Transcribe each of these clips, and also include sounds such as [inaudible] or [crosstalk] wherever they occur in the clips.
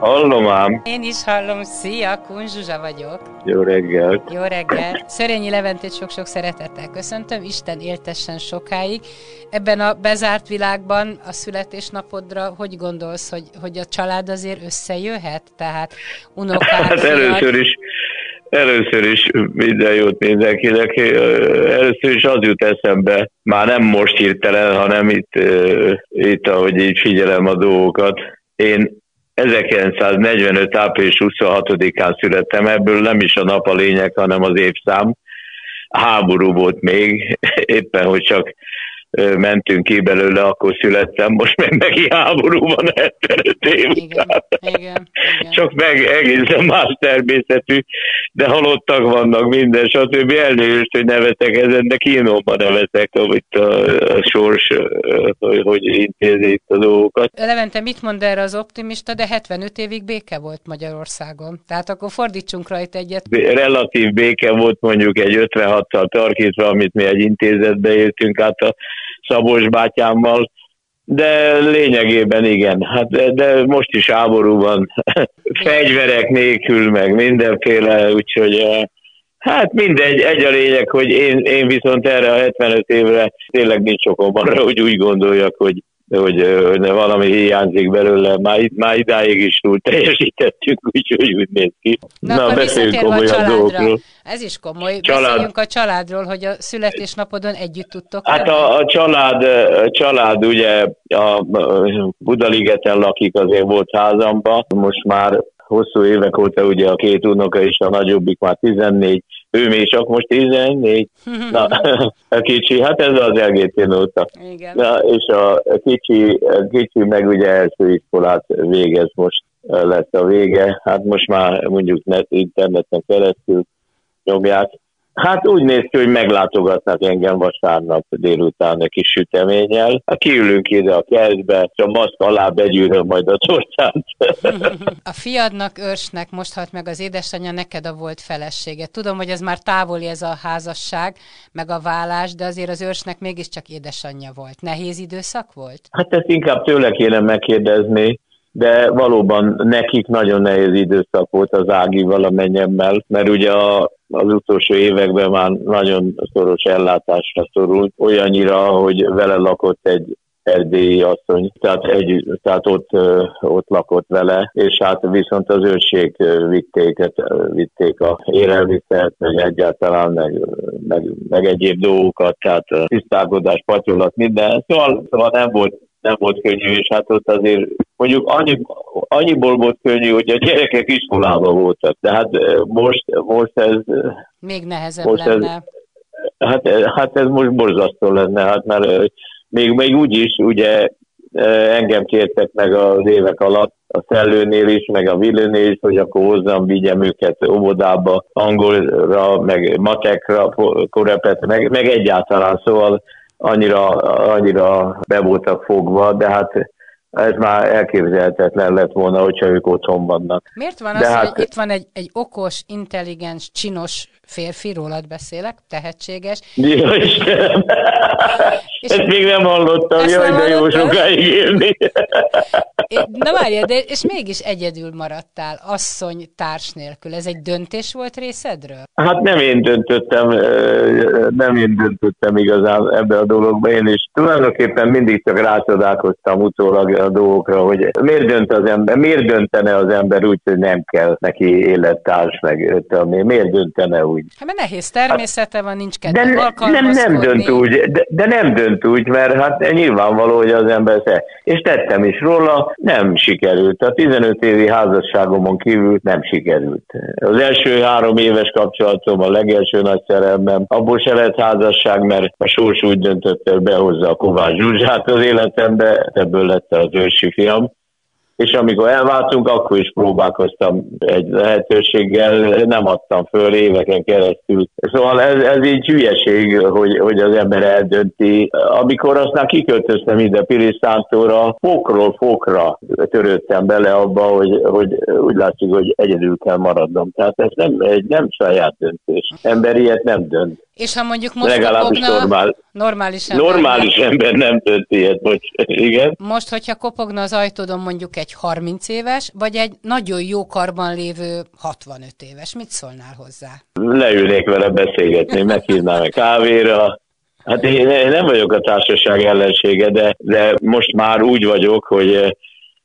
Hallom ám. Én is hallom. Szia, Kun Zsuzsa vagyok. Jó reggelt. Jó reggelt. Szörényi Leventét sok-sok szeretettel köszöntöm. Isten éltessen sokáig. Ebben a bezárt világban a születésnapodra hogy gondolsz, hogy, hogy a család azért összejöhet? Tehát unokák, Hát először is, először is minden jót mindenkinek. Először is az jut eszembe, már nem most hirtelen, hanem itt, itt ahogy így figyelem a dolgokat. Én 1945. április 26-án születtem, ebből nem is a nap a lényeg, hanem az évszám. Háború volt még, [laughs] éppen hogy csak mentünk ki belőle, akkor születtem, most meg megint háború van 75 év igen, igen, igen. Csak meg egészen más természetű, de halottak vannak minden, stb. Elnézést, hogy nevetek ezen, de kínomban nevetek, amit a, a sors, hogy, hogy intézi itt a dolgokat. Levente, mit mond erre az optimista, de 75 évig béke volt Magyarországon. Tehát akkor fordítsunk rajta egyet. Relatív béke volt mondjuk egy 56-tal tarkítva, amit mi egy intézetbe éltünk át a Szabos bátyámmal, de lényegében igen. Hát de, de most is háború van, [laughs] fegyverek nélkül, meg mindenféle, úgyhogy eh, hát mindegy, egy a lényeg, hogy én, én viszont erre a 75 évre tényleg nincs okom arra, hogy úgy gondoljak, hogy hogy, hogy valami hiányzik belőle, már, már idáig is túl teljesítettünk, [laughs] úgyhogy úgy néz ki. Na, Na beszéljünk komolyan dolgokról. Ez is komoly. Család. Beszéljünk a családról, hogy a születésnapodon együtt tudtok. Hát a, a, család, a család ugye a Budaligeten lakik, azért volt házamba, most már hosszú évek óta ugye a két unoka is, a nagyobbik már 14, ő még csak most 14, [laughs] na, [laughs] a kicsi, hát ez az LGT óta. Igen. Na, és a kicsi, a kicsi meg ugye első iskolát végez, most lesz a vége, hát most már mondjuk net, interneten keresztül nyomják, Hát úgy néz ki, hogy meglátogatnak engem vasárnap délután egy kis süteménnyel. Hát kiülünk ide a kertbe, és a maszk alá begyűröm majd a tortát. A fiadnak, őrsnek most halt meg az édesanyja, neked a volt felesége. Tudom, hogy ez már távoli ez a házasság, meg a vállás, de azért az őrsnek mégiscsak édesanyja volt. Nehéz időszak volt? Hát ezt inkább tőle kéne megkérdezni de valóban nekik nagyon nehéz időszak volt az Ági valamennyemmel, mert ugye a, az utolsó években már nagyon szoros ellátásra szorult, olyannyira, hogy vele lakott egy erdélyi asszony, tehát, egy, tehát ott, ott lakott vele, és hát viszont az őrség vitték, vitték a élelmiszert, meg egyáltalán, meg, meg, meg egyéb dolgokat, tehát tisztálkodás, patyolat, minden. Szóval, szóval nem volt nem volt könnyű, és hát ott azért mondjuk annyi, annyiból volt könnyű, hogy a gyerekek iskolában voltak. De hát most, most ez... Még nehezebb most lenne. Ez, hát, hát ez most borzasztó lenne, hát mert még, még úgy is, ugye engem kértek meg az évek alatt, a szellőnél is, meg a vilőnél is, hogy akkor hozzam, vigyem őket óvodába, angolra, meg matekra, korepet, meg, meg egyáltalán, szóval annyira, annyira be voltak fogva, de hát ez már elképzelhetetlen lett volna, hogyha ők otthon vannak. Miért van De az, hát... hogy itt van egy, egy okos, intelligens, csinos férfi, rólad beszélek, tehetséges. Jó Istenem! [laughs] És Ezt még nem hallottam, Ezt jaj, nem de jó sokáig élni. Na várj, de és mégis egyedül maradtál, asszony társ nélkül. Ez egy döntés volt részedről? Hát nem én döntöttem, nem én döntöttem igazán ebbe a dologba. Én is tulajdonképpen mindig csak rácsodálkoztam utólag a dolgokra, hogy miért dönt az ember, miért döntene az ember úgy, hogy nem kell neki élettárs, meg miért döntene úgy? Hát mert nehéz természete van, nincs kedve de nem, nem dönt úgy, de, de nem dönt úgy, mert hát nyilvánvaló, hogy az ember se. És tettem is róla, nem sikerült. A 15 évi házasságomon kívül nem sikerült. Az első három éves kapcsolatom, a legelső nagy szerelmem, abból se lett házasság, mert a sors úgy döntött, hogy behozza a Kovács Zsuzsát az életembe, ebből lett az ősi fiam és amikor elváltunk, akkor is próbálkoztam egy lehetőséggel, nem adtam föl éveken keresztül. Szóval ez, ez így hülyeség, hogy, hogy az ember eldönti. Amikor aztán kiköltöztem ide Pirisztántóra, fokról fokra törődtem bele abba, hogy, hogy úgy látszik, hogy egyedül kell maradnom. Tehát ez nem, egy nem saját döntés. Ember ilyet nem dönt. És ha mondjuk most Legalábbis kopogna, normál, normális ember, normális ember nem dönt ilyet, bocs, [laughs] igen. Most, hogyha kopogna az ajtódon mondjuk egy 30 éves, vagy egy nagyon jó karban lévő 65 éves, mit szólnál hozzá? Leülnék vele beszélgetni, meghívnám egy kávéra, Hát én nem vagyok a társaság ellensége, de, de most már úgy vagyok, hogy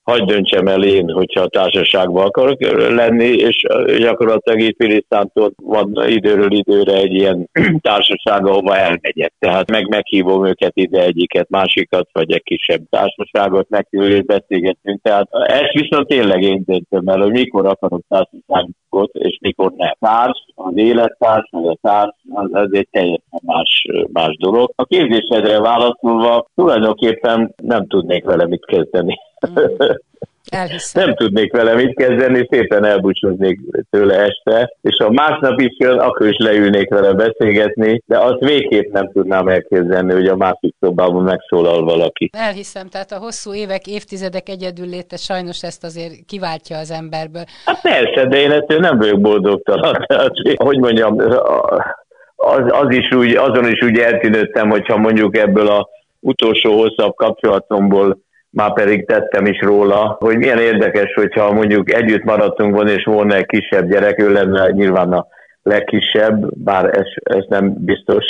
hagyd döntsem el én, hogyha a társaságban akarok lenni, és gyakorlatilag itt Filisztántól van időről időre egy ilyen [clears throat] társaság, ahova elmegyek. Tehát meg meghívom őket ide egyiket, másikat, vagy egy kisebb társaságot, meghívjuk, beszélgetünk. Tehát ezt viszont tényleg én döntöm el, hogy mikor akarok társaságot, és mikor nem. Társ, az élettárs, vagy a társ, az, az egy teljesen más, más dolog. A kérdésedre válaszolva tulajdonképpen nem tudnék vele mit kezdeni. [laughs] Elhiszem. Nem tudnék vele mit kezdeni, szépen elbúcsúznék tőle este, és ha másnap is jön, akkor is leülnék vele beszélgetni, de azt végképp nem tudnám elképzelni, hogy a másik szobában megszólal valaki. Elhiszem, tehát a hosszú évek, évtizedek egyedül léte sajnos ezt azért kiváltja az emberből. Hát persze, de én ettől nem vagyok boldogtalan. [laughs] Tehát, hogy mondjam, az, az is úgy, azon is úgy eltűnődtem, hogyha mondjuk ebből a utolsó hosszabb kapcsolatomból már pedig tettem is róla, hogy milyen érdekes, hogyha mondjuk együtt maradtunk volna, és volna egy kisebb gyerek, ő lenne nyilván a legkisebb, bár ez, ez nem biztos,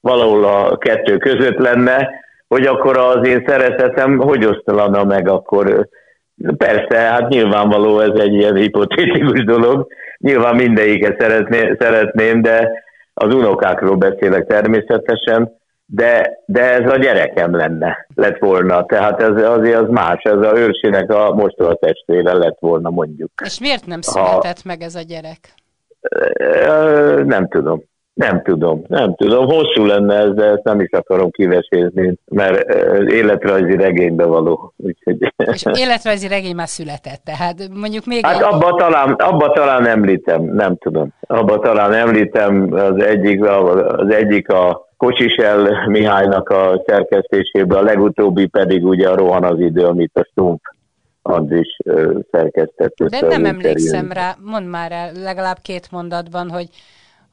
valahol a kettő között lenne, hogy akkor az én szeretetem hogy osztalana meg akkor. Persze, hát nyilvánvaló ez egy ilyen hipotétikus dolog, nyilván mindegyiket szeretné, szeretném, de az unokákról beszélek természetesen, de, de ez a gyerekem lenne, lett volna. Tehát ez azért az más, ez a őrsinek a mostoha testvére lett volna mondjuk. És miért nem született ha, meg ez a gyerek? Nem tudom. Nem tudom, nem tudom. Hosszú lenne ez, de ezt nem is akarom kivesézni, mert életrajzi regénybe való. Úgyhogy... És életrajzi regény már született, tehát mondjuk még... Hát abba, talán, abba talán említem, nem tudom. Abba talán említem, az egyik, az egyik a Kocsisel Mihálynak a szerkesztésében, a legutóbbi pedig ugye a Rohan az idő, amit a Stumpf Andris szerkesztett. De nem emlékszem rá, mondd már el legalább két mondatban, hogy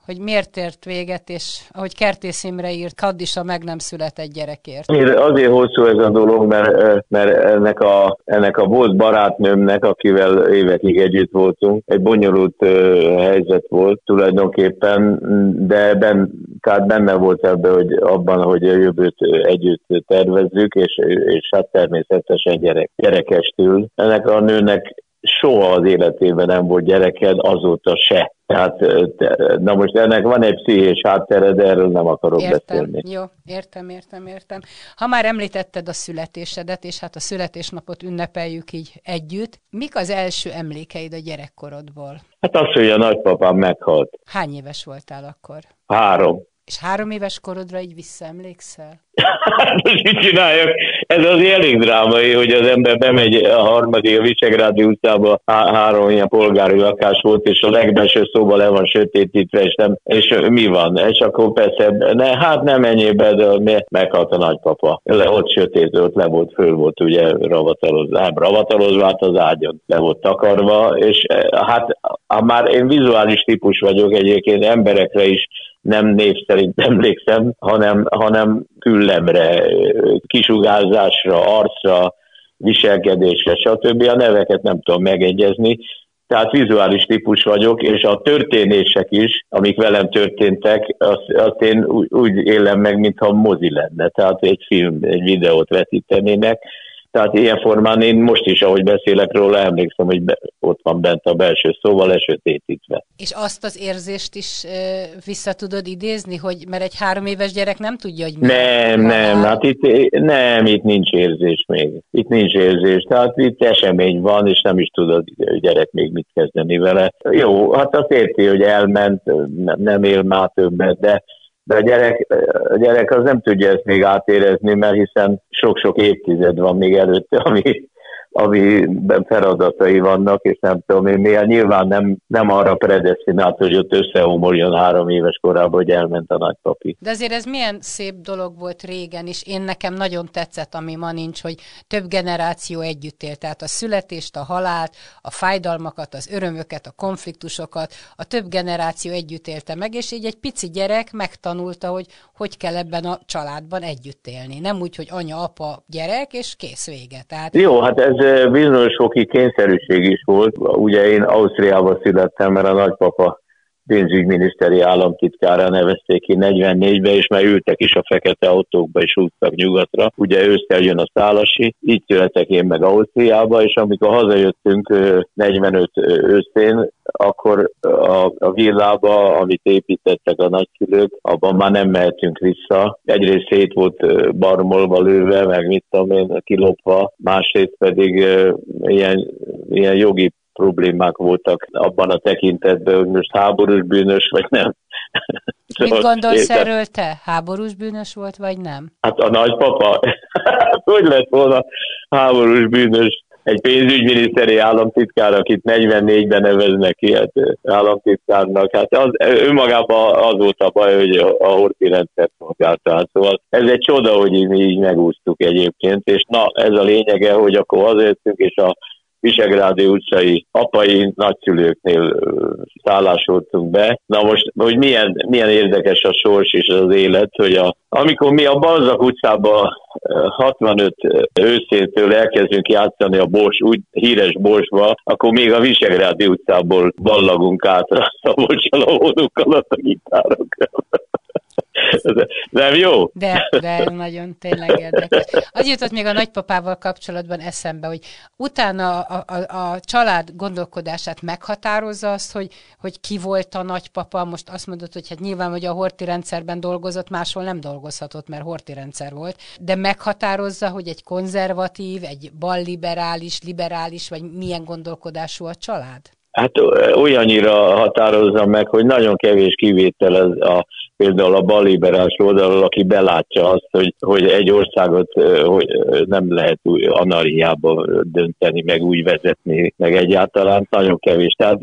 hogy miért ért véget, és ahogy Kertész Imre írt, Kaddisa meg nem született gyerekért. Azért hosszú ez a dolog, mert, mert ennek, a, ennek a volt barátnőmnek, akivel évekig együtt voltunk, egy bonyolult helyzet volt tulajdonképpen, de ben, tehát benne volt ebbe, hogy abban, hogy a jövőt együtt tervezzük, és, és hát természetesen gyerek, gyerekestül. Ennek a nőnek soha az életében nem volt gyereked, azóta se. Tehát, na most ennek van egy pszichés háttere, de erről nem akarok értem, beszélni. Jó, értem, értem, értem. Ha már említetted a születésedet, és hát a születésnapot ünnepeljük így együtt, mik az első emlékeid a gyerekkorodból? Hát az, hogy a nagypapám meghalt. Hány éves voltál akkor? Három. És három éves korodra így visszaemlékszel? [laughs] Hát most mit csináljak? Ez az elég drámai, hogy az ember bemegy a harmadik, a Visegrádi utcába, há- három ilyen polgári lakás volt, és a legbelső szóba le van sötétítve, és, nem, és mi van? És akkor persze, ne, hát nem ennyibe, de meghalt a nagypapa. Le, ott sötét, ott le volt, föl volt ugye ravatalozva, hát ravatalozva, hát az ágyon le volt takarva, és hát már én vizuális típus vagyok egyébként, emberekre is nem név szerint [laughs] emlékszem, hanem, hanem küllemre, kisugárzásra, arcra, viselkedésre, stb. A neveket nem tudom megegyezni, tehát vizuális típus vagyok, és a történések is, amik velem történtek, azt, azt én úgy, úgy élem meg, mintha mozi lenne. Tehát egy film, egy videót vetítenének, tehát ilyen formán én most is, ahogy beszélek róla, emlékszem, hogy be, ott van bent a belső szóval lesötétítve. És azt az érzést is e, vissza tudod idézni, hogy mert egy három éves gyerek nem tudja, hogy mi Nem, nem, hát itt, nem, itt nincs érzés még. Itt nincs érzés, tehát itt esemény van, és nem is tudod a gyerek még mit kezdeni vele. Jó, hát azt érti, hogy elment, nem él már többet, de de a gyerek, a gyerek az nem tudja ezt még átérezni, mert hiszen sok-sok évtized van még előtte, ami, amiben feladatai vannak, és nem tudom én, miért nyilván nem, nem arra predestinált, hogy ott összeomoljon három éves korában, hogy elment a nagypapi. De azért ez milyen szép dolog volt régen, és én nekem nagyon tetszett, ami ma nincs, hogy több generáció együtt él. Tehát a születést, a halált, a fájdalmakat, az örömöket, a konfliktusokat, a több generáció együtt élte meg, és így egy pici gyerek megtanulta, hogy hogy kell ebben a családban együtt élni. Nem úgy, hogy anya, apa, gyerek, és kész vége. Tehát... Jó, hát ez bizonyos foki kényszerűség is volt. Ugye én Ausztriába születtem, mert a nagypapa pénzügyminiszteri államtitkára nevezték ki 44-be, és már ültek is a fekete autókba, és húztak nyugatra. Ugye ősszel jön a szálasi, így születek én meg Ausztriába, és amikor hazajöttünk 45 őszén, akkor a, a villába, amit építettek a nagyszülők, abban már nem mehetünk vissza. Egyrészt szét volt barmolva lőve, meg mit tudom én, kilopva, másrészt pedig ilyen, ilyen jogi problémák voltak abban a tekintetben, hogy most háborús bűnös, vagy nem. Mit [laughs] szóval gondolsz erről te? Háborús bűnös volt, vagy nem? Hát a nagypapa, [laughs] hogy lett volna háborús bűnös egy pénzügyminiszteri államtitkár, akit 44-ben neveznek ki hát, államtitkárnak, hát az, önmagában az volt a baj, hogy a, a horti rendszer szolgálta. Szóval ez egy csoda, hogy mi így megúsztuk egyébként, és na, ez a lényege, hogy akkor azért és a Visegrádi utcai apai nagyszülőknél szállásoltunk be. Na most, hogy milyen, milyen érdekes a sors és az élet, hogy a, amikor mi a Balzak utcába 65 őszétől elkezdünk játszani a Bors, úgy híres Borsba, akkor még a Visegrádi utcából ballagunk át a Szabolcsal a hónukkal a gitárokkal. Nem jó? De, de nagyon tényleg érdekes. Az jutott még a nagypapával kapcsolatban eszembe, hogy utána a, a, a család gondolkodását meghatározza azt, hogy, hogy ki volt a nagypapa. Most azt mondod, hogy hát nyilván, hogy a horti rendszerben dolgozott, máshol nem dolgozhatott, mert horti rendszer volt, de meghatározza, hogy egy konzervatív, egy balliberális, liberális, vagy milyen gondolkodású a család? Hát olyannyira határozza meg, hogy nagyon kevés kivétel ez a például a balliberális oldalról, aki belátja azt, hogy, hogy egy országot hogy nem lehet anarhiába dönteni, meg úgy vezetni, meg egyáltalán nagyon kevés. Tehát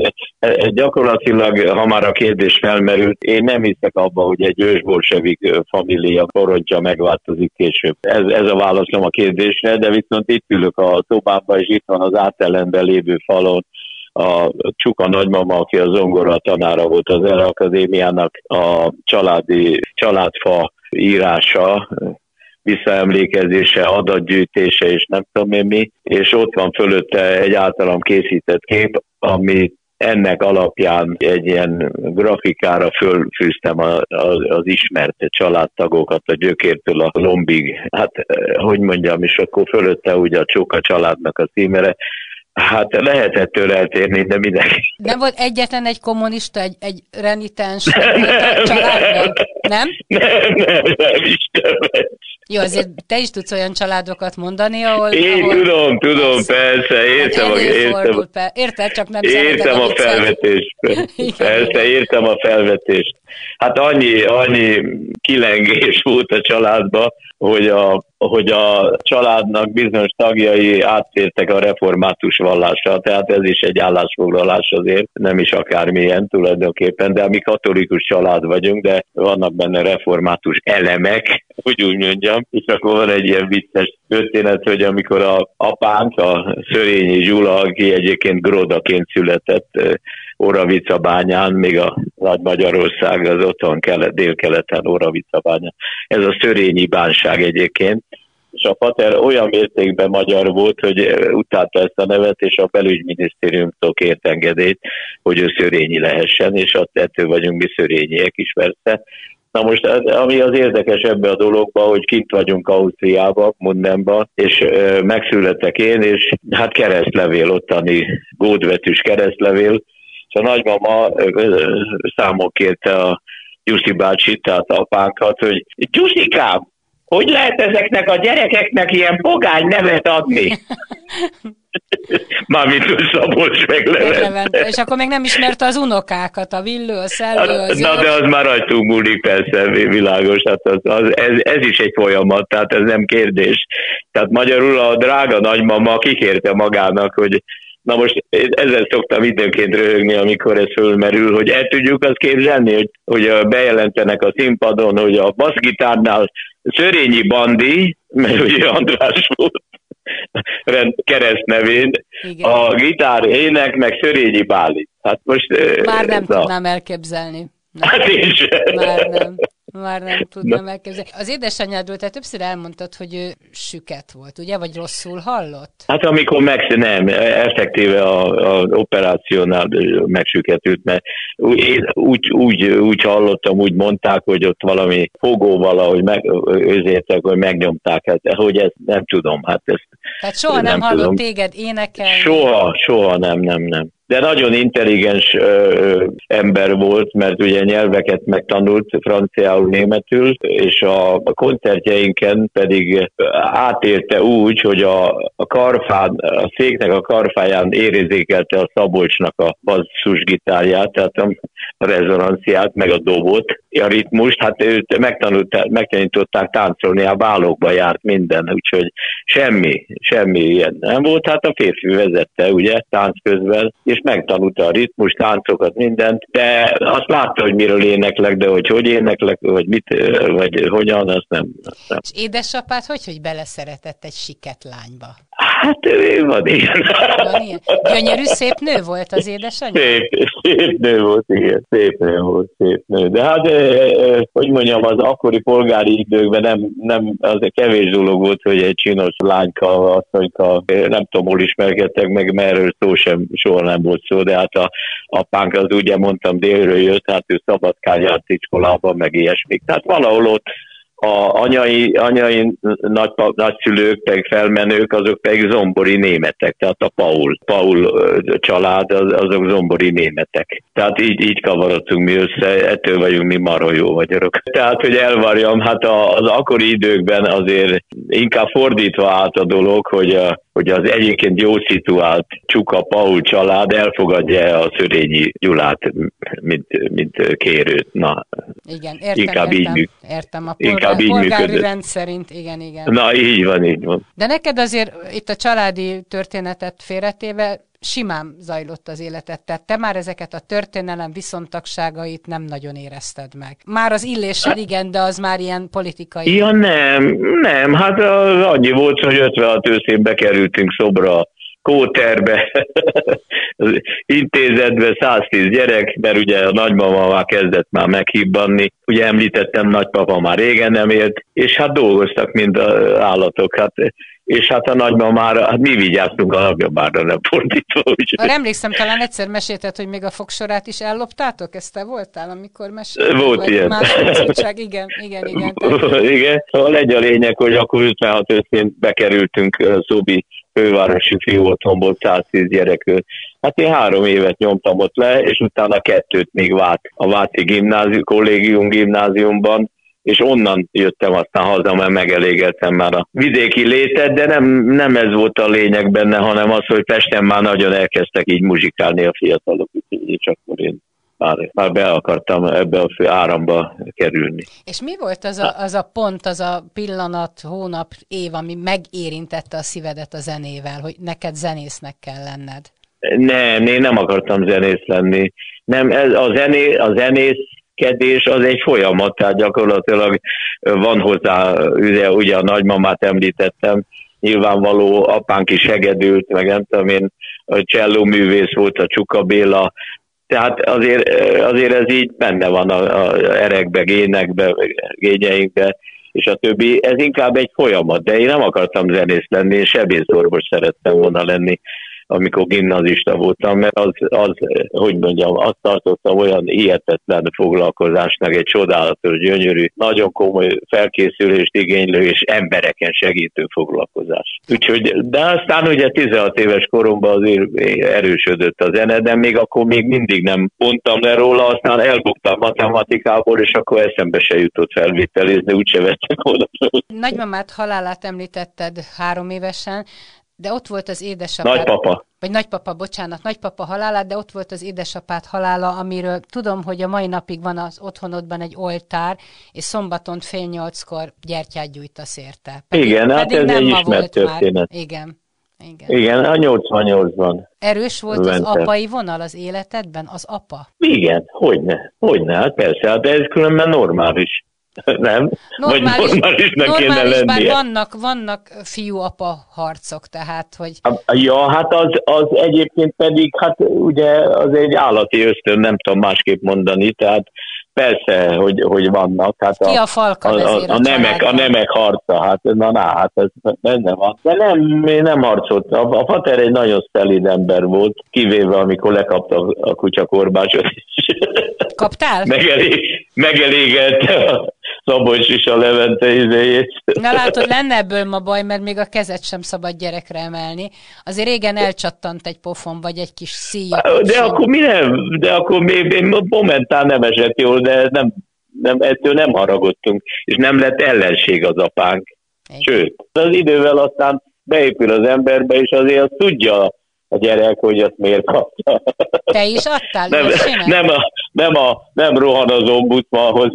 gyakorlatilag, ha már a kérdés felmerült, én nem hiszek abba, hogy egy ősbolsevik família korontja megváltozik később. Ez, ez a válaszom a kérdésre, de viszont itt ülök a szobában, és itt van az átellenben lévő falon a Csuka nagymama, aki a zongora tanára volt az ERA Akadémiának, a családi, családfa írása, visszaemlékezése, adatgyűjtése és nem tudom én mi, és ott van fölötte egy általam készített kép, ami ennek alapján egy ilyen grafikára fölfűztem az ismert családtagokat a gyökértől a lombig. Hát, hogy mondjam, és akkor fölötte ugye a Csoka családnak a címere, Hát lehetett tőle eltérni, de mindenki. Nem volt egyetlen egy kommunista, egy, egy renitens családban? [laughs] Nem? Nem, nem, nem, Isten Jó, azért te is tudsz olyan családokat mondani, ahol... Én ahol tudom, tudom, az, persze, értem, a, értem. Per, érted, csak nem Értem a, a felvetést. [laughs] Persze, értem a felvetést. Hát annyi, annyi kilengés volt a családban, hogy a, hogy a családnak bizonyos tagjai áttértek a református vallásra, tehát ez is egy állásfoglalás azért, nem is akármilyen tulajdonképpen, de mi katolikus család vagyunk, de vannak benne református elemek, [laughs] hogy úgy mondjam, és akkor van egy ilyen vicces történet, hogy amikor a apánk, a Szörényi Zsula, aki egyébként Grodaként született, Oravica bányán, még a Nagy Magyarország az otthon kelet, délkeleten Oravica bányán. Ez a szörényi bánság egyébként, és a pater olyan mértékben magyar volt, hogy utálta ezt a nevet, és a belügyminisztériumtól kért engedélyt, hogy ő szörényi lehessen, és ettől vagyunk mi szörényiek is persze. Na most, ami az érdekes ebbe a dologba, hogy kint vagyunk Ausztriába, Mundenban, és ö, megszületek én, és hát keresztlevél ottani, gódvetűs keresztlevél, a nagymama számok kérte a Gyuszi bácsi, tehát apánkat, hogy Gyuszikám, hogy lehet ezeknek a gyerekeknek ilyen pogány nevet adni? [laughs] Mármint Szabolcs meg Levente. És akkor még nem ismerte az unokákat, a Villő, a Szellő, az Na, de az már rajtunk múlik persze, világos. Hát az, az, ez, ez, is egy folyamat, tehát ez nem kérdés. Tehát magyarul a drága nagymama kikérte magának, hogy Na most ezzel szoktam időnként röhögni, amikor ez fölmerül, hogy el tudjuk azt képzelni, hogy, hogy bejelentenek a színpadon, hogy a basszgitárnál Szörényi Bandi, mert ugye András volt, keresztnevén, Igen. a gitár ének, meg Szörényi Báli. Hát most... Már nem na. tudnám elképzelni. Nem. Hát én sem. Már nem. Már nem [laughs] tudnám elképzelni. Az édesanyádról te többször elmondtad, hogy ő süket volt, ugye? Vagy rosszul hallott? Hát amikor meg, nem, effektíve a, a operációnál megsüketült, mert én úgy, úgy, úgy hallottam, úgy mondták, hogy ott valami fogó valahogy meg, őzértek, hogy megnyomták, hát, hogy ezt nem tudom. Hát ezt Tehát soha nem, nem hallott tudom. téged énekelni? Soha, soha nem, nem, nem de nagyon intelligens ö, ember volt, mert ugye nyelveket megtanult, franciául, németül, és a koncertjeinken pedig átélte úgy, hogy a, a karfán, a széknek a karfáján érzékelte a Szabolcsnak a basszusgitárját, tehát rezonanciát, meg a dobot, a ritmust, hát őt megtanították táncolni, a bálokba járt minden, úgyhogy semmi, semmi ilyen nem volt, hát a férfi vezette, ugye, tánc közben, és megtanulta a ritmus, táncokat, mindent, de azt látta, hogy miről éneklek, de hogy hogy éneklek, vagy mit, vagy hogyan, azt nem. nem. És édesapát hogy, hogy beleszeretett egy siket lányba? Hát ő van ilyen. Van ilyen. Gyönyörű, szép nő volt az édesanyja? Szép, szép nő volt, igen. Szép nő volt, szép nő. De hát, hogy mondjam, az akkori polgári időkben nem, nem az egy kevés dolog volt, hogy egy csinos lányka, asszonyka, nem tudom, hol ismerkedtek meg, mert erről szó sem, soha nem volt szó, de hát a apánk az ugye mondtam délről jött, hát ő szabadkán járt iskolába, meg ilyesmik. Tehát valahol ott a anyai, anyai nagy, nagyszülők, meg felmenők, azok pedig zombori németek, tehát a Paul, Paul család, az, azok zombori németek. Tehát így, így kavarodtunk mi össze, ettől vagyunk mi marha jó magyarok. Tehát, hogy elvarjam, hát az akkori időkben azért inkább fordítva állt a dolog, hogy a, hogy az egyébként jó szituált Csuka Paul család elfogadja a Szörényi Gyulát, mint, mint kérőt. Na, igen, értem, inkább értem, így, értem. A polgár, inkább így polgári működött. rend szerint, igen, igen. Na, így van, így van. De neked azért itt a családi történetet félretéve simán zajlott az életet, tehát te már ezeket a történelem viszontagságait nem nagyon érezted meg. Már az illésed igen, de az már ilyen politikai... Ja nem, nem, hát az annyi volt, hogy 56 őszén bekerültünk szobra kóterbe, [laughs] intézetbe 110 gyerek, mert ugye a nagymama már kezdett már meghibbanni. Ugye említettem, nagypapa már régen nem élt, és hát dolgoztak, mint az állatok. Hát és hát a nagymamára, hát mi vigyáztunk a nagymamára, nem fordítva. Úgy. Már emlékszem, talán egyszer mesélted, hogy még a fogsorát is elloptátok, ezt te voltál, amikor mesélted? Volt ilyen. Más igen, igen, igen. [laughs] igen, szóval egy a lényeg, hogy akkor 56 őszén bekerültünk Szóbi fővárosi fiú otthonból 110 gyerekről. Hát én három évet nyomtam ott le, és utána kettőt még vált a Váci gimnázium, kollégium gimnáziumban, és onnan jöttem aztán haza, mert megelégettem már a vidéki létet, de nem, nem ez volt a lényeg benne, hanem az, hogy Pesten már nagyon elkezdtek így muzsikálni a fiatalok, és akkor én már, már be akartam ebbe a fő áramba kerülni. És mi volt az a, az a pont, az a pillanat, hónap, év, ami megérintette a szívedet a zenével, hogy neked zenésznek kell lenned? Nem, én nem akartam zenész lenni. Nem, ez a, zené, a zenész kedés az egy folyamat, tehát gyakorlatilag van hozzá, ugye, ugye a nagymamát említettem, nyilvánvaló apánk is hegedült, meg nem tudom én, a cselló művész volt, a Csuka Béla, tehát azért, azért ez így benne van a, a erekbe, génekbe, gényeinkbe, és a többi. Ez inkább egy folyamat, de én nem akartam zenész lenni, én sebészorvos szerettem volna lenni. Amikor gimnazista voltam, mert az, az, hogy mondjam, azt tartottam olyan hihetetlen foglalkozásnak, egy csodálatos, gyönyörű, nagyon komoly felkészülést igénylő és embereken segítő foglalkozás. Úgyhogy, de aztán ugye 16 éves koromban azért erősödött a zene, de még akkor még mindig nem mondtam le róla, aztán elbuktam matematikából, és akkor eszembe se jutott felvételizni, úgyse vettek oda. Nagymamát halálát említetted három évesen, de ott volt az édesapád. Nagypapa. Vagy nagypapa, bocsánat, nagypapa halálát, de ott volt az édesapád halála, amiről tudom, hogy a mai napig van az otthonodban egy oltár, és szombaton fél nyolckor gyertyát gyújtasz érte. Pedig, Igen, hát ez nem egy ismert történet. Már. Igen. Igen. Igen, a 88-ban. Erős volt az apai vonal az életedben, az apa? Igen, hogyne, hogyne, hát persze, hát ez különben normális. Nem? Normális, Vagy normálisnak normális, kéne lennie. bár vannak, vannak fiú-apa harcok, tehát, hogy... Ja, hát az, az egyébként pedig, hát ugye az egy állati ösztön, nem tudom másképp mondani, tehát persze, hogy, hogy vannak. Hát Ki a, a falka a, a, a, nemek, a nemek harca, hát na, na, hát ez benne van. De nem, nem harcolt. A, a Fater egy nagyon szelid ember volt, kivéve amikor lekapta a kutya korbácsot. Kaptál? [laughs] Megelég, megelégelte a Szabolcs is a Levente izéjét. Na látod, lenne ebből ma baj, mert még a kezet sem szabad gyerekre emelni. Azért régen elcsattant egy pofon, vagy egy kis szíj. De akkor mi nem? De akkor még, még momentán nem esett jól, de nem, nem, ettől nem haragudtunk, és nem lett ellenség az apánk. Igen. Sőt, az idővel aztán beépül az emberbe, és azért azt tudja a gyerek, hogy azt miért kapta. Te is adtál nem, nem, a, nem, a, nem rohan az ombudsmanhoz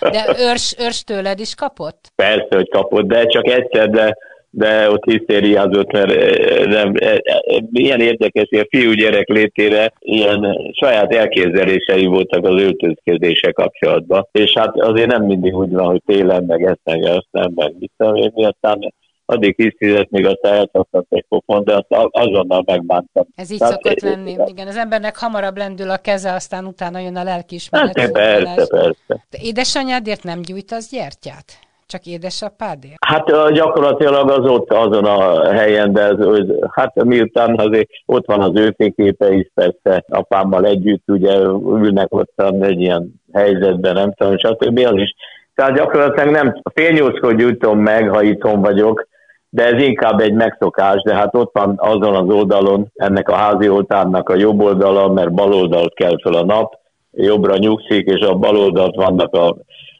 De őrs, őrs tőled is kapott? Persze, hogy kapott, de csak egyszer, de, de ott hisztériázott, mert eh, nem, eh, eh, ilyen érdekes, hogy a fiúgyerek létére ilyen saját elképzelései voltak az öltözkedése kapcsolatban, és hát azért nem mindig úgy van, hogy télen, meg ezt, meg ezt, nem, meg mit tudom én, aztán addig hisztizett, még aztán eltartott egy pofon, de azt azonnal megbántam. Ez így Tehát, szokott lenni. Igen, az embernek hamarabb lendül a keze, aztán utána jön a lelkiismeret. Hát, persze, persze. De édesanyádért nem gyújtasz gyertyát? Csak édesapádért? Hát gyakorlatilag az ott azon a helyen, de ez, hát miután azért ott van az őszéképe is, persze apámmal együtt ugye ülnek ott egy ilyen helyzetben, nem tudom, stb. az is tehát gyakorlatilag nem fél nyolckor gyújtom meg, ha itthon vagyok, de ez inkább egy megszokás, de hát ott van azon az oldalon, ennek a házi oltárnak a jobb oldala, mert bal oldalt kell fel a nap, jobbra nyugszik, és a bal oldalt vannak a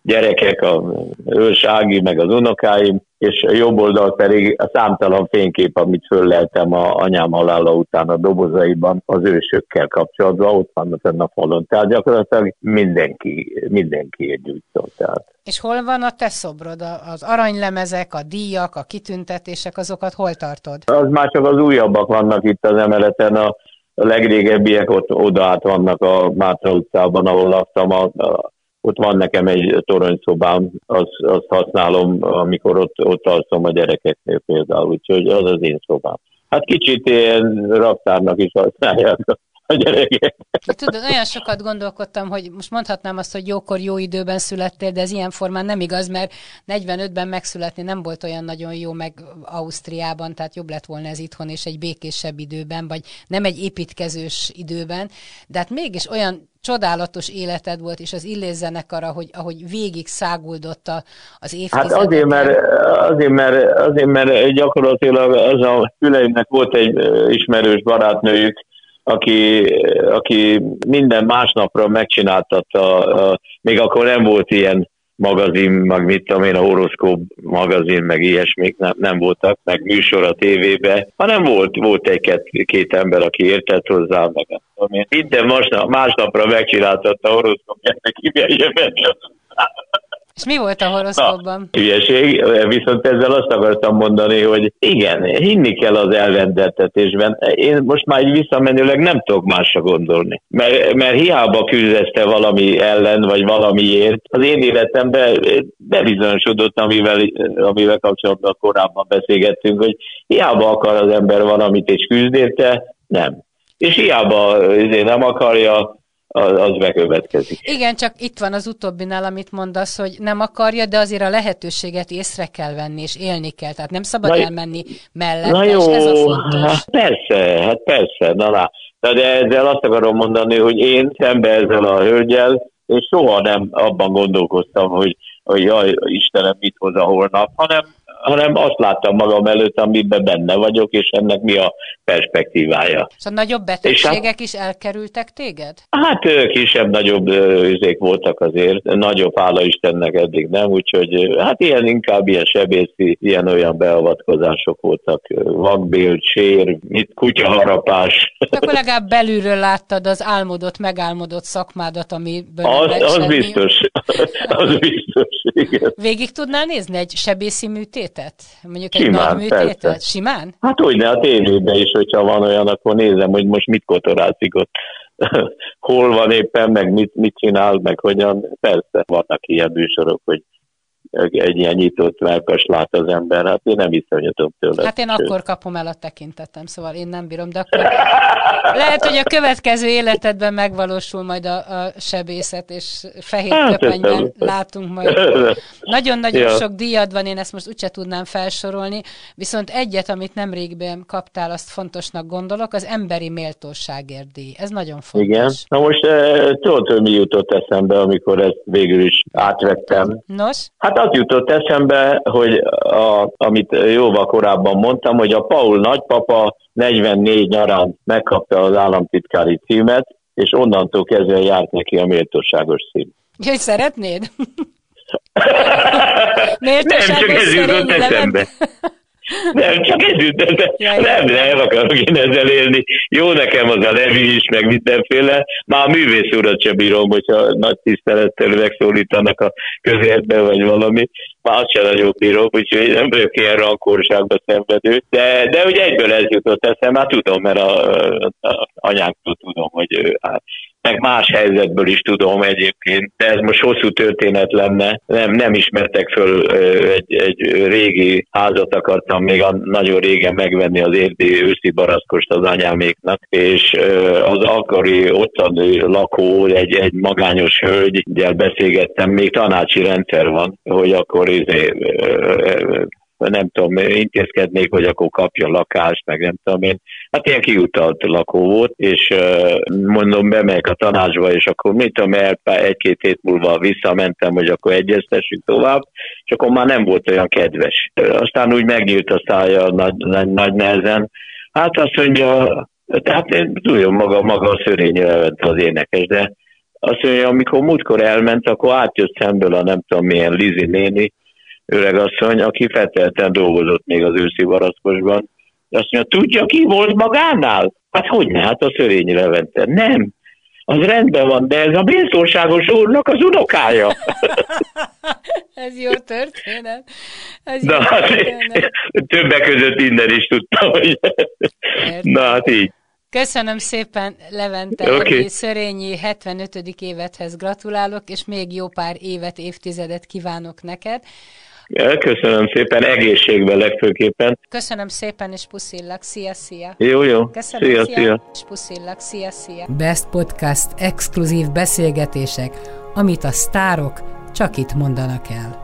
gyerekek, a ősági, meg az unokáim, és a jobb oldal pedig a számtalan fénykép, amit fölleltem a anyám halála után a dobozaiban az ősökkel kapcsolatban, ott vannak fenn a falon. Tehát gyakorlatilag mindenki, mindenki egy gyújtó. Tehát. És hol van a te szobrod? Az aranylemezek, a díjak, a kitüntetések, azokat hol tartod? Az már csak az újabbak vannak itt az emeleten, a legrégebbiek ott oda át vannak a Mátra utcában, ahol laktam, a, a ott van nekem egy toronyszobám, azt, azt használom, amikor ott, ott alszom a gyerekeknél például, úgyhogy az az én szobám. Hát kicsit ilyen raktárnak is használják a gyerekek. Tudod, olyan sokat gondolkodtam, hogy most mondhatnám azt, hogy jókor, jó időben születtél, de ez ilyen formán nem igaz, mert 45-ben megszületni nem volt olyan nagyon jó meg Ausztriában, tehát jobb lett volna ez itthon és egy békésebb időben, vagy nem egy építkezős időben, de hát mégis olyan csodálatos életed volt, és az Illés zenekara, hogy, ahogy végig száguldott az évtizedek. Hát azért, mert, azért, mert, azért, mert gyakorlatilag az a füleimnek volt egy ismerős barátnőjük, aki, aki minden másnapra megcsináltatta, még akkor nem volt ilyen magazin, meg mit tudom én, a horoszkóp magazin, meg ilyesmik nem, nem voltak, meg műsor a tévébe, hanem volt, volt egy két ember, aki értett hozzá, meg nem tudom én. Minden másnap, másnapra megcsináltatta a horoszkópját, neki milyen és mi volt a horoszkópban? Na, hülyeség, viszont ezzel azt akartam mondani, hogy igen, hinni kell az elrendeltetésben. Én most már így visszamenőleg nem tudok másra gondolni. Mert, mert hiába küzdezte valami ellen, vagy valamiért, az én életemben bebizonyosodott, amivel, amivel kapcsolatban korábban beszélgettünk, hogy hiába akar az ember valamit és küzd nem. És hiába nem akarja, az, az bekövetkezik. Igen, csak itt van az utóbbinál, amit mondasz, hogy nem akarja, de azért a lehetőséget észre kell venni, és élni kell. Tehát nem szabad na, elmenni mellett, na jó, ez a fontos. Hát persze, hát persze, na, na. De ezzel azt akarom mondani, hogy én szembe ezzel a hölgyel, és soha nem abban gondolkoztam, hogy, hogy jaj, Istenem, mit hoz a holnap, hanem hanem azt láttam magam előtt, amiben benne vagyok, és ennek mi a perspektívája. Szóval nagyobb betegségek hát, is elkerültek téged? Hát kisebb-nagyobb üzék voltak azért, nagyobb hála Istennek eddig nem, úgyhogy hát ilyen inkább ilyen sebészi, ilyen-olyan beavatkozások voltak, vakbél, sér, mit, kutyaharapás. Akkor legalább belülről láttad az álmodott, megálmodott szakmádat, ami az, az biztos, [laughs] az biztos, igen. Végig tudnál nézni egy sebészi műtét? Műtétet? Mondjuk egy Simán, nagy műtétet? Persze. Simán? Hát úgy, ne a tévében is, hogyha van olyan, akkor nézem, hogy most mit kotorászik ott. [laughs] Hol van éppen, meg mit, mit csinál, meg hogyan. Persze, vannak ilyen műsorok, hogy egy ilyen nyitott melkas lát az ember, hát én nem iszonyatom tőle. Hát én akkor kapom el a tekintetem, szóval én nem bírom, de akkor [laughs] lehet, hogy a következő életedben megvalósul majd a, a sebészet, és fehér hát, köpenyben látunk majd. [laughs] Nagyon-nagyon ja. sok díjad van, én ezt most úgyse tudnám felsorolni, viszont egyet, amit nemrégben kaptál, azt fontosnak gondolok, az emberi méltóságért díj. Ez nagyon fontos. Igen. Na most eh, tudod, hogy mi jutott eszembe, amikor ezt végül is átvettem. Nos? Hát az jutott eszembe, hogy a, amit jóval korábban mondtam, hogy a Paul nagypapa 44 nyarán megkapta az államtitkári címet, és onnantól kezdve járt neki a méltóságos cím. Hogy szeretnéd? [laughs] Nem, csak ez jutott eszembe. Nem, csak együtt, de nem, nem akarok én ezzel élni. Jó nekem az a levi is, meg mindenféle. Már a művész urat sem bírom, hogyha nagy tisztelettel megszólítanak a közértbe, vagy valami. Már azt sem nagyon bírom, úgyhogy nem vagyok ilyen rankorságba szenvedő. De, de ugye egyből ez jutott eszem, már tudom, mert a, a, a anyánktól tudom, hogy ő, hát, meg más helyzetből is tudom egyébként, de ez most hosszú történet lenne. Nem, nem ismertek föl egy, egy régi házat akartam még a, nagyon régen megvenni az érdi őszi baraszkost az anyáméknak, és az akkori ottani lakó, egy, egy magányos hölgyel beszélgettem, még tanácsi rendszer van, hogy akkor izé, nem tudom, intézkednék, hogy akkor kapja lakást, meg nem tudom én. Hát ilyen kiutalt lakó volt, és mondom, bemegyek a tanácsba, és akkor mit tudom, egy-két hét múlva visszamentem, hogy akkor egyeztessük tovább, és akkor már nem volt olyan kedves. Aztán úgy megnyílt a szája nagy, nagy, nagy nehezen. Hát azt mondja, tehát én tudom, maga, maga a szörényi levent az énekes, de azt mondja, amikor múltkor elment, akkor átjött szemből a nem tudom milyen Lizi néni, öregasszony, aki fetelten dolgozott még az őszi varaszkosban. Azt mondja, tudja, ki volt magánál? Hát hogy ne, hát a Szörényi Levente. Nem, az rendben van, de ez a biztonságos úrnak az unokája. [laughs] ez jó történet. Ez jó Na, történet. [laughs] többek között innen is tudtam, hogy... Na hát így. Köszönöm szépen, Levente, okay. Szörényi 75. évethez gratulálok, és még jó pár évet, évtizedet kívánok neked. Köszönöm szépen, egészségben legfőképpen. Köszönöm szépen, és puszillak. Szia, szia. Jó, jó. Köszönöm, szia, szia. szia. És puszillak. Szia, szia. Best Podcast exkluzív beszélgetések, amit a sztárok csak itt mondanak el.